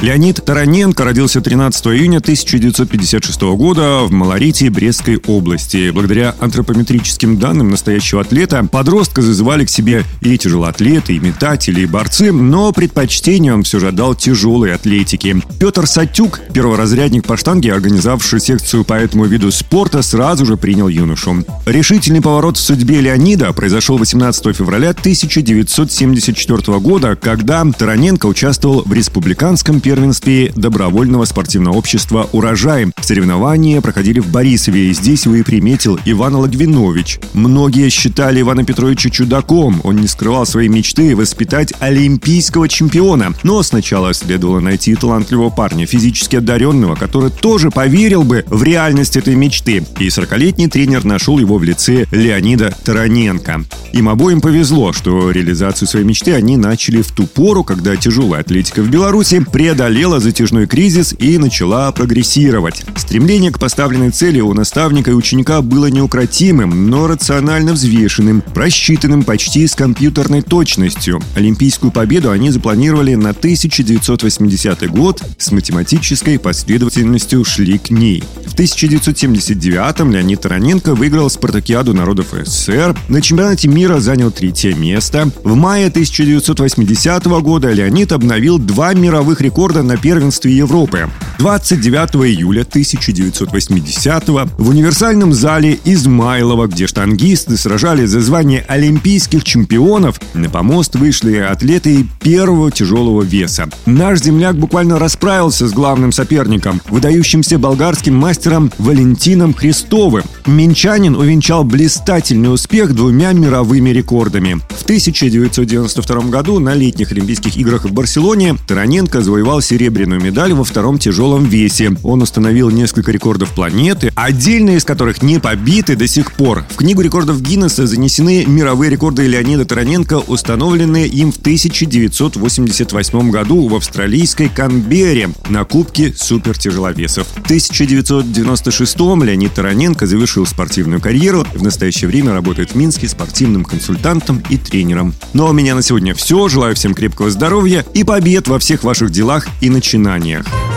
Леонид Тараненко родился 13 июня 1956 года в Малорите Брестской области. Благодаря антропометрическим данным настоящего атлета, подростка зазывали к себе и тяжелоатлеты, и метатели, и борцы, но предпочтение он все же отдал тяжелой атлетике. Петр Сатюк, перворазрядник по штанге, организовавший секцию по этому виду спорта, сразу же принял юношу. Решительный поворот в судьбе Леонида произошел 18 февраля 1974 года, когда Тараненко участвовал в республиканском первенстве добровольного спортивного общества «Урожай». Соревнования проходили в Борисове, и здесь вы и приметил Иван Логвинович. Многие считали Ивана Петровича чудаком. Он не скрывал своей мечты воспитать олимпийского чемпиона. Но сначала следовало найти талантливого парня, физически одаренного, который тоже поверил бы в реальность этой мечты. И 40-летний тренер нашел его в лице Леонида Тараненко. Им обоим повезло, что реализацию своей мечты они начали в ту пору, когда тяжелая атлетика в Беларуси преодолела преодолела затяжной кризис и начала прогрессировать. Стремление к поставленной цели у наставника и ученика было неукротимым, но рационально взвешенным, просчитанным почти с компьютерной точностью. Олимпийскую победу они запланировали на 1980 год, с математической последовательностью шли к ней. В 1979-м Леонид Тараненко выиграл спартакиаду народов СССР, на чемпионате мира занял третье место. В мае 1980 года Леонид обновил два мировых рекорда рекорда на первенстве Европы. 29 июля 1980 в универсальном зале Измайлова, где штангисты сражались за звание олимпийских чемпионов, на помост вышли атлеты первого тяжелого веса. Наш земляк буквально расправился с главным соперником, выдающимся болгарским мастером Валентином Христовым. Минчанин увенчал блистательный успех двумя мировыми рекордами. В 1992 году на летних Олимпийских играх в Барселоне Тараненко завоевал серебряную медаль во втором тяжелом весе. Он установил несколько рекордов планеты, отдельные из которых не побиты до сих пор. В книгу рекордов Гиннесса занесены мировые рекорды Леонида Тараненко, установленные им в 1988 году в австралийской Канберре на Кубке супертяжеловесов. В 1996 Леонид Тараненко завершил спортивную карьеру. В настоящее время работает в Минске спортивным консультантом и тренером. Ну а у меня на сегодня все. Желаю всем крепкого здоровья и побед во всех ваших делах и начинаниях.